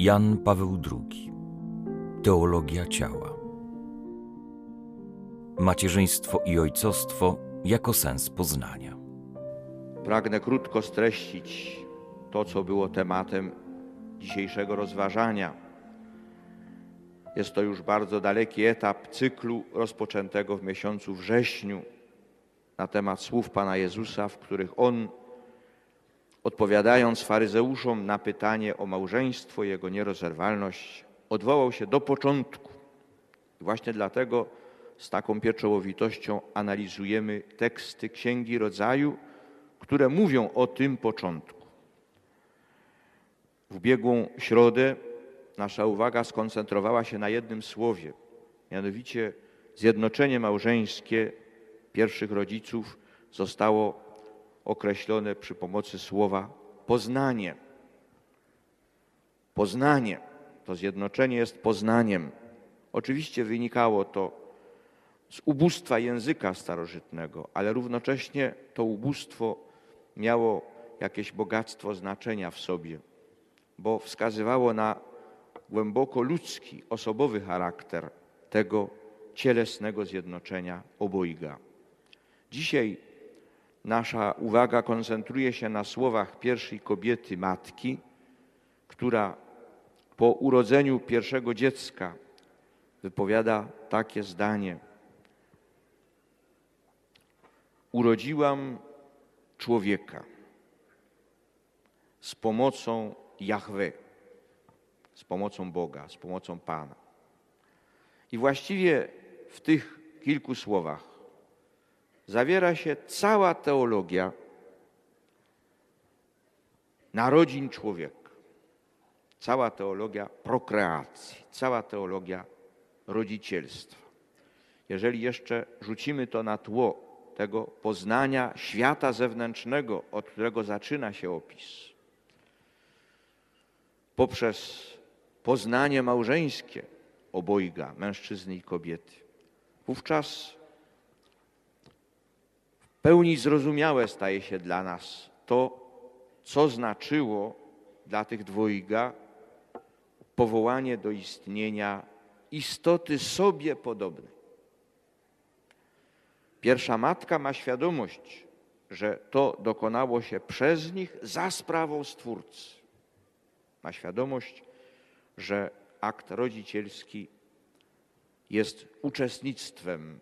Jan Paweł II Teologia ciała Macierzyństwo i ojcostwo jako sens poznania. Pragnę krótko streścić to, co było tematem dzisiejszego rozważania. Jest to już bardzo daleki etap cyklu rozpoczętego w miesiącu wrześniu na temat słów Pana Jezusa, w których On, odpowiadając faryzeuszom na pytanie o małżeństwo, jego nierozerwalność, odwołał się do początku. Właśnie dlatego z taką pieczołowitością analizujemy teksty Księgi Rodzaju, które mówią o tym początku. W ubiegłą środę nasza uwaga skoncentrowała się na jednym słowie, mianowicie zjednoczenie małżeńskie pierwszych rodziców zostało określone przy pomocy słowa poznanie. Poznanie, to zjednoczenie jest poznaniem. Oczywiście wynikało to z ubóstwa języka starożytnego, ale równocześnie to ubóstwo miało jakieś bogactwo znaczenia w sobie, bo wskazywało na głęboko ludzki, osobowy charakter tego cielesnego zjednoczenia obojga. Dzisiaj nasza uwaga koncentruje się na słowach pierwszej kobiety, matki, która po urodzeniu pierwszego dziecka wypowiada takie zdanie – urodziłam człowieka z pomocą Jahwe, z pomocą Boga, z pomocą Pana. I właściwie w tych kilku słowach zawiera się cała teologia narodzin człowieka, cała teologia prokreacji, cała teologia rodzicielstwa. Jeżeli jeszcze rzucimy to na tło tego poznania świata zewnętrznego, od którego zaczyna się opis. Poprzez poznanie małżeńskie obojga, mężczyzny i kobiety. Wówczas pełni zrozumiałe staje się dla nas to, co znaczyło dla tych dwojga powołanie do istnienia istoty sobie podobnej. Pierwsza matka ma świadomość, że to dokonało się przez nich za sprawą Stwórcy. Ma świadomość, że akt rodzicielski jest uczestnictwem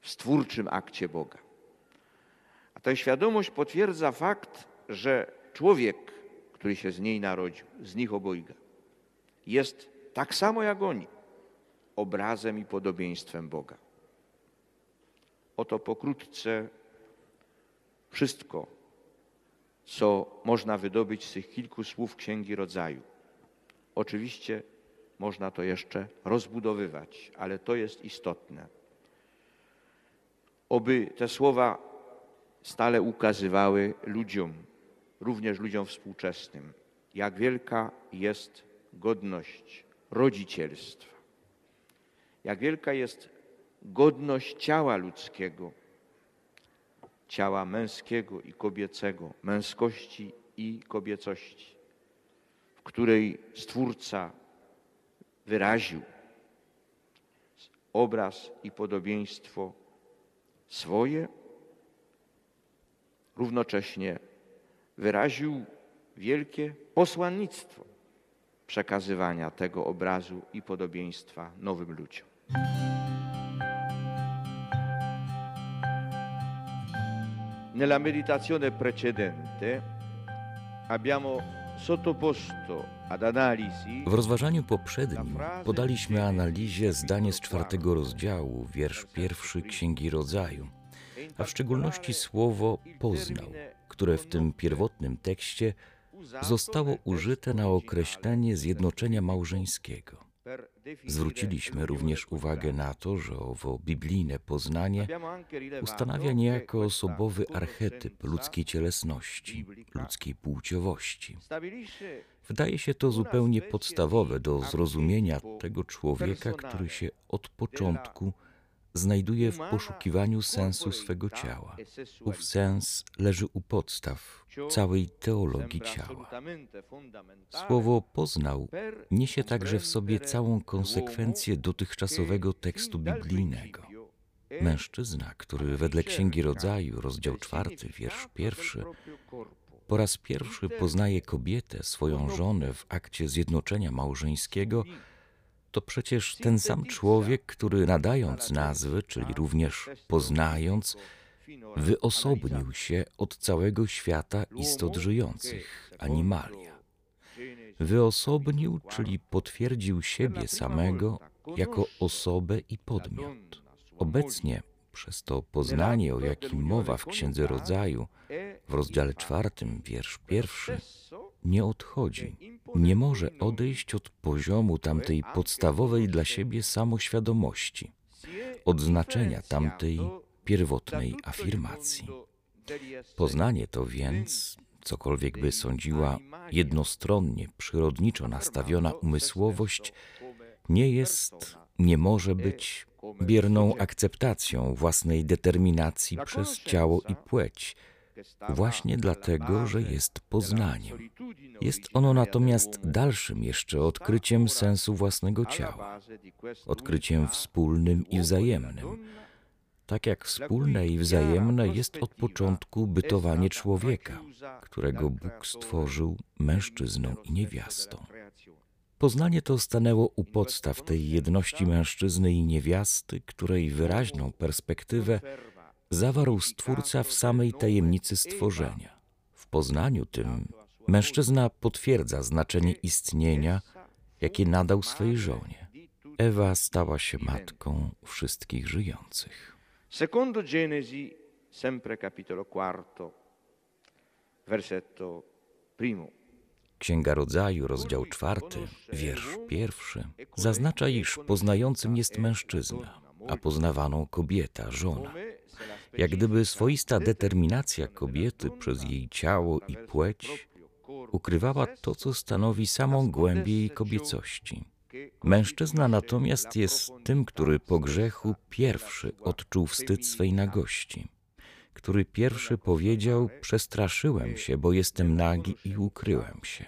w stwórczym akcie Boga. A tę świadomość potwierdza fakt, że człowiek, który się z niej narodził, z nich obojga, jest tak samo jak oni obrazem i podobieństwem Boga. Oto pokrótce wszystko, co można wydobyć z tych kilku słów Księgi Rodzaju. Oczywiście można to jeszcze rozbudowywać, ale to jest istotne. Oby te słowa stale ukazywały ludziom, również ludziom współczesnym, jak wielka jest godność rodzicielstwa, jak wielka jest godność ciała ludzkiego, ciała męskiego i kobiecego, męskości i kobiecości, w której Stwórca wyraził obraz i podobieństwo swoje, równocześnie wyraził wielkie posłannictwo przekazywania tego obrazu i podobieństwa nowym ludziom. Nella meditazione precedente abbiamo sottoposto ad analisi W rozważaniu poprzednim podaliśmy analizie zdanie z czwartego rozdziału, wiersz pierwszy Księgi Rodzaju, a w szczególności słowo poznał, które w tym pierwotnym tekście zostało użyte na określenie zjednoczenia małżeńskiego. Zwróciliśmy również uwagę na to, że owo biblijne poznanie ustanawia niejako osobowy archetyp ludzkiej cielesności, ludzkiej płciowości. Wydaje się to zupełnie podstawowe do zrozumienia tego człowieka, który się od początku znajduje w poszukiwaniu sensu swego ciała. Ów sens leży u podstaw całej teologii ciała. Słowo poznał niesie także w sobie całą konsekwencję dotychczasowego tekstu biblijnego. Mężczyzna, który wedle Księgi Rodzaju, rozdział czwarty, wiersz pierwszy, po raz pierwszy poznaje kobietę, swoją żonę w akcie zjednoczenia małżeńskiego, to przecież ten sam człowiek, który nadając nazwy, czyli również poznając, wyosobnił się od całego świata istot żyjących, animalia. Wyosobnił, czyli potwierdził siebie samego jako osobę i podmiot. Obecnie przez to poznanie, o jakim mowa w Księdze Rodzaju, w rozdziale czwartym, wiersz pierwszy, nie odchodzi, nie może odejść od poziomu tamtej podstawowej dla siebie samoświadomości, od znaczenia tamtej pierwotnej afirmacji. Poznanie to więc, cokolwiek by sądziła jednostronnie, przyrodniczo nastawiona umysłowość, nie jest, nie może być bierną akceptacją własnej determinacji przez ciało i płeć, właśnie dlatego, że jest poznaniem. Jest ono natomiast dalszym jeszcze odkryciem sensu własnego ciała, odkryciem wspólnym i wzajemnym. Tak jak wspólne i wzajemne jest od początku bytowanie człowieka, którego Bóg stworzył mężczyzną i niewiastą. Poznanie to stanęło u podstaw tej jedności mężczyzny i niewiasty, której wyraźną perspektywę zawarł Stwórca w samej tajemnicy stworzenia. W poznaniu tym mężczyzna potwierdza znaczenie istnienia, jakie nadał swej żonie. Ewa stała się matką wszystkich żyjących. Secondo Genesi, sempre capitolo quarto, versetto primo. Księga Rodzaju, rozdział czwarty, wiersz pierwszy, zaznacza, iż poznającym jest mężczyzna, a poznawaną kobieta, żona. Jak gdyby swoista determinacja kobiety przez jej ciało i płeć ukrywała to, co stanowi samą głębię jej kobiecości. Mężczyzna natomiast jest tym, który po grzechu pierwszy odczuł wstyd swej nagości który pierwszy powiedział: Przestraszyłem się, bo jestem nagi i ukryłem się.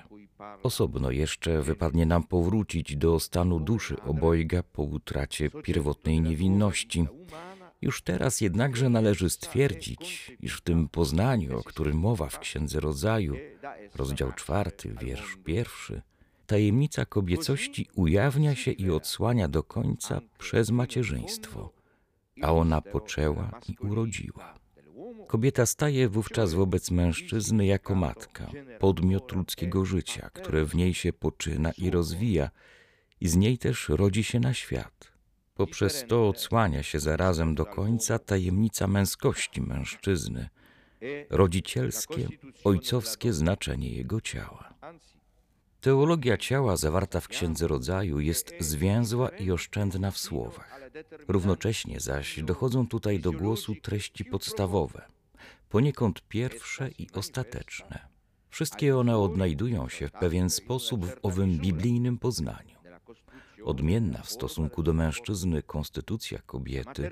Osobno jeszcze wypadnie nam powrócić do stanu duszy obojga po utracie pierwotnej niewinności. Już teraz jednakże należy stwierdzić, iż w tym poznaniu, o którym mowa w Księdze Rodzaju, rozdział czwarty, wiersz pierwszy, tajemnica kobiecości ujawnia się i odsłania do końca przez macierzyństwo, a ona poczęła i urodziła. Kobieta staje wówczas wobec mężczyzny jako matka, podmiot ludzkiego życia, które w niej się poczyna i rozwija, i z niej też rodzi się na świat. Poprzez to odsłania się zarazem do końca tajemnica męskości mężczyzny, rodzicielskie, ojcowskie znaczenie jego ciała. Teologia ciała zawarta w Księdze Rodzaju jest zwięzła i oszczędna w słowach. Równocześnie zaś dochodzą tutaj do głosu treści podstawowe, poniekąd pierwsze i ostateczne. Wszystkie one odnajdują się w pewien sposób w owym biblijnym poznaniu. Odmienna w stosunku do mężczyzny konstytucja kobiety,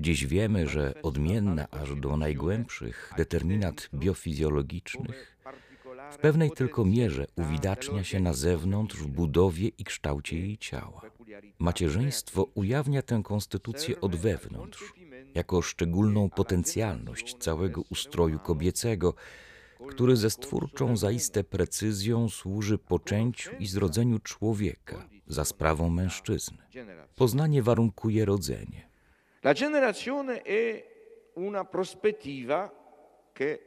dziś wiemy, że odmienna aż do najgłębszych determinat biofizjologicznych, w pewnej tylko mierze uwidacznia się na zewnątrz w budowie i kształcie jej ciała. Macierzyństwo ujawnia tę konstytucję od wewnątrz, jako szczególną potencjalność całego ustroju kobiecego, który ze stwórczą zaiste precyzją służy poczęciu i zrodzeniu człowieka za sprawą mężczyzny. Poznanie warunkuje rodzenie. La generazione è una prospettiva e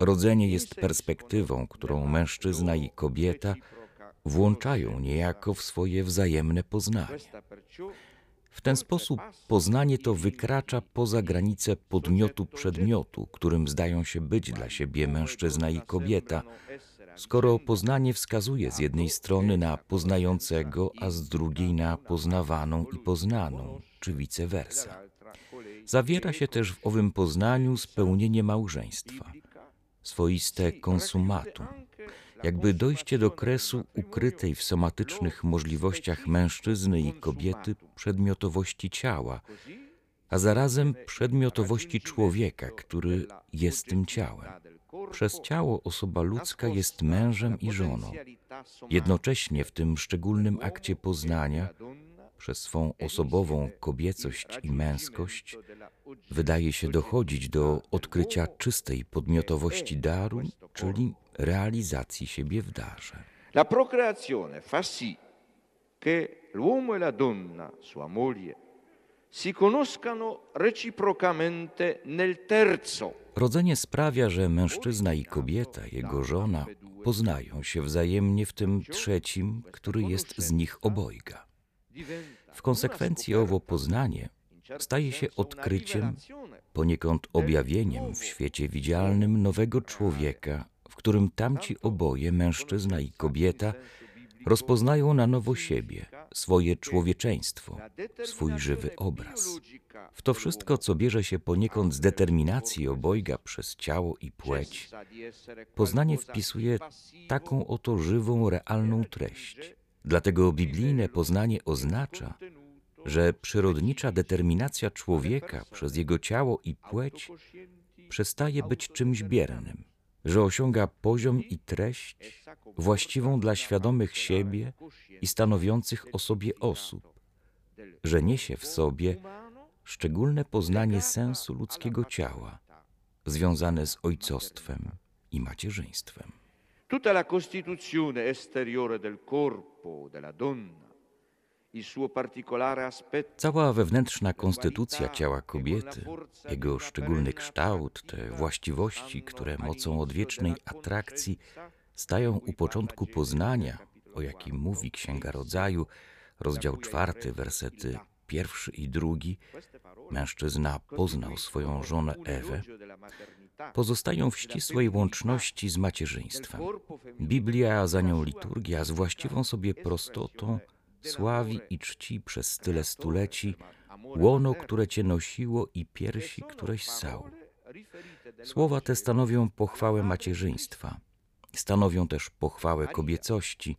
Rodzenie jest perspektywą, którą mężczyzna i kobieta włączają niejako w swoje wzajemne poznanie. W ten sposób poznanie to wykracza poza granice podmiotu przedmiotu, którym zdają się być dla siebie mężczyzna i kobieta, skoro poznanie wskazuje z jednej strony na poznającego, a z drugiej na poznawaną i poznaną, czy vice versa. Zawiera się też w owym poznaniu spełnienie małżeństwa, swoiste konsumatum, jakby dojście do kresu ukrytej w somatycznych możliwościach mężczyzny i kobiety przedmiotowości ciała, a zarazem przedmiotowości człowieka, który jest tym ciałem. Przez ciało osoba ludzka jest mężem i żoną. Jednocześnie w tym szczególnym akcie poznania, przez swą osobową kobiecość i męskość, wydaje się dochodzić do odkrycia czystej podmiotowości daru, czyli realizacji siebie w darze. La procreazione fa sì che l'uomo e la donna, sua moglie, si conoscano reciprocamente nel terzo. Rodzenie sprawia, że mężczyzna i kobieta, jego żona, poznają się wzajemnie w tym trzecim, który jest z nich obojga. W konsekwencji owo poznanie staje się odkryciem, poniekąd objawieniem w świecie widzialnym nowego człowieka, w którym tamci oboje, mężczyzna i kobieta, rozpoznają na nowo siebie, swoje człowieczeństwo, swój żywy obraz. W to wszystko, co bierze się poniekąd z determinacji obojga przez ciało i płeć, poznanie wpisuje taką oto żywą, realną treść. Dlatego biblijne poznanie oznacza, że przyrodnicza determinacja człowieka przez jego ciało i płeć przestaje być czymś biernym, że osiąga poziom i treść właściwą dla świadomych siebie i stanowiących o sobie osób, że niesie w sobie szczególne poznanie sensu ludzkiego ciała, związane z ojcostwem i macierzyństwem. Tutta la costituzione esteriore del corpo della donna, Cała wewnętrzna konstytucja ciała kobiety, jego szczególny kształt, te właściwości, które mocą odwiecznej atrakcji stają u początku poznania, o jakim mówi Księga Rodzaju, rozdział czwarty, wersety pierwszy i drugi, mężczyzna poznał swoją żonę Ewę, pozostają w ścisłej łączności z macierzyństwem. Biblia, za nią liturgia z właściwą sobie prostotą sławi i czci przez tyle stuleci łono, które cię nosiło i piersi, któreś ssał. Słowa te stanowią pochwałę macierzyństwa. Stanowią też pochwałę kobiecości,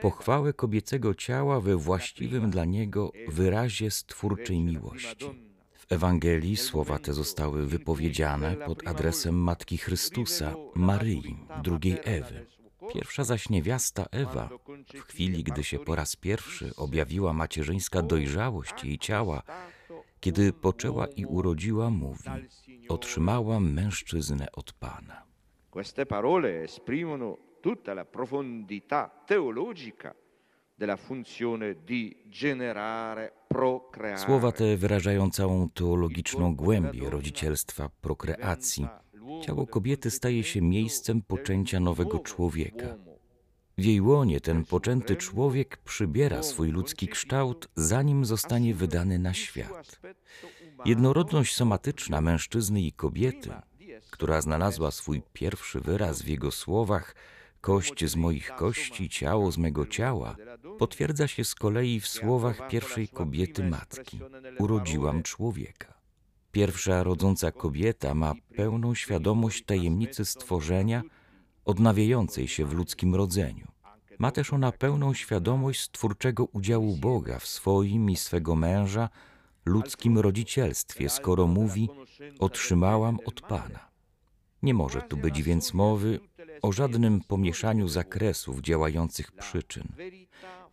pochwałę kobiecego ciała we właściwym dla niego wyrazie stwórczej miłości. W Ewangelii słowa te zostały wypowiedziane pod adresem Matki Chrystusa, Maryi, drugiej Ewy. Pierwsza zaś niewiasta Ewa, w chwili gdy się po raz pierwszy objawiła macierzyńska dojrzałość jej ciała, kiedy poczęła i urodziła, mówi: Otrzymałam mężczyznę od Pana. Queste parole esprimono tutta la profondità teologica della funzione di generare. Słowa te wyrażają całą teologiczną głębię rodzicielstwa, prokreacji. Ciało kobiety staje się miejscem poczęcia nowego człowieka. W jej łonie ten poczęty człowiek przybiera swój ludzki kształt, zanim zostanie wydany na świat. Jednorodność somatyczna mężczyzny i kobiety, która znalazła swój pierwszy wyraz w jego słowach kość z moich kości, ciało z mego ciała, potwierdza się z kolei w słowach pierwszej kobiety matki: Urodziłam człowieka. Pierwsza rodząca kobieta ma pełną świadomość tajemnicy stworzenia odnawiającej się w ludzkim rodzeniu. Ma też ona pełną świadomość stwórczego udziału Boga w swoim i swego męża ludzkim rodzicielstwie, skoro mówi: Otrzymałam od Pana. Nie może tu być więc mowy o żadnym pomieszaniu zakresów działających przyczyn.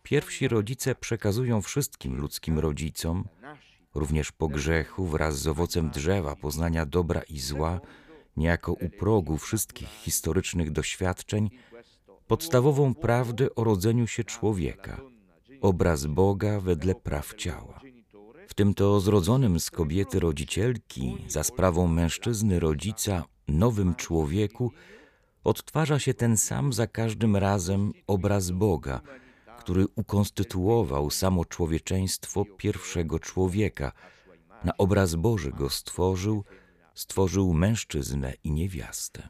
Pierwsi rodzice przekazują wszystkim ludzkim rodzicom, również po grzechu wraz z owocem drzewa poznania dobra i zła, niejako u progu wszystkich historycznych doświadczeń, podstawową prawdę o rodzeniu się człowieka, obraz Boga wedle praw ciała. W tym to zrodzonym z kobiety rodzicielki, za sprawą mężczyzny rodzica, nowym człowieku, odtwarza się ten sam za każdym razem obraz Boga, który ukonstytuował samo człowieczeństwo pierwszego człowieka. Na obraz Boży go stworzył, stworzył mężczyznę i niewiastę.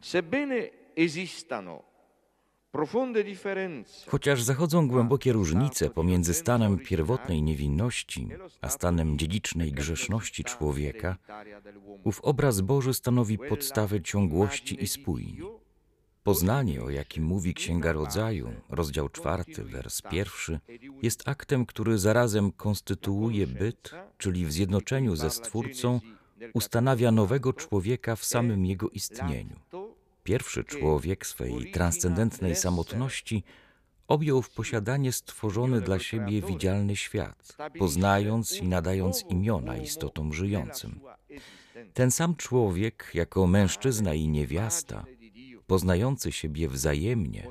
Chociaż zachodzą głębokie różnice pomiędzy stanem pierwotnej niewinności a stanem dziedzicznej grzeszności człowieka, ów obraz Boży stanowi podstawę ciągłości i spójni. Poznanie, o jakim mówi Księga Rodzaju, rozdział czwarty, wers pierwszy, jest aktem, który zarazem konstytuuje byt, czyli w zjednoczeniu ze Stwórcą ustanawia nowego człowieka w samym jego istnieniu. Pierwszy człowiek swej transcendentnej samotności objął w posiadanie stworzony dla siebie widzialny świat, poznając i nadając imiona istotom żyjącym. Ten sam człowiek, jako mężczyzna i niewiasta, poznający siebie wzajemnie,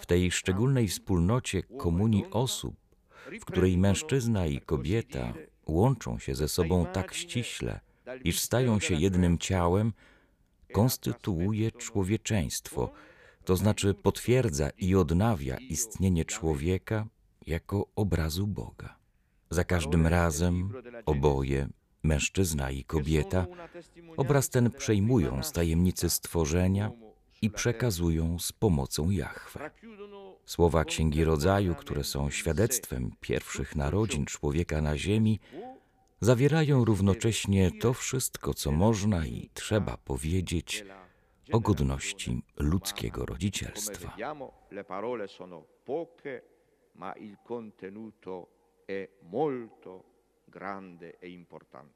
w tej szczególnej wspólnocie komunii osób, w której mężczyzna i kobieta łączą się ze sobą tak ściśle, iż stają się jednym ciałem, konstytuuje człowieczeństwo, to znaczy potwierdza i odnawia istnienie człowieka jako obrazu Boga. Za każdym razem oboje, mężczyzna i kobieta, obraz ten przejmują z tajemnicy stworzenia i przekazują z pomocą Jahwe. Słowa Księgi Rodzaju, które są świadectwem pierwszych narodzin człowieka na ziemi, zawierają równocześnie to wszystko, co można i trzeba powiedzieć o godności ludzkiego rodzicielstwa. Ma il contenuto è molto grande e importante.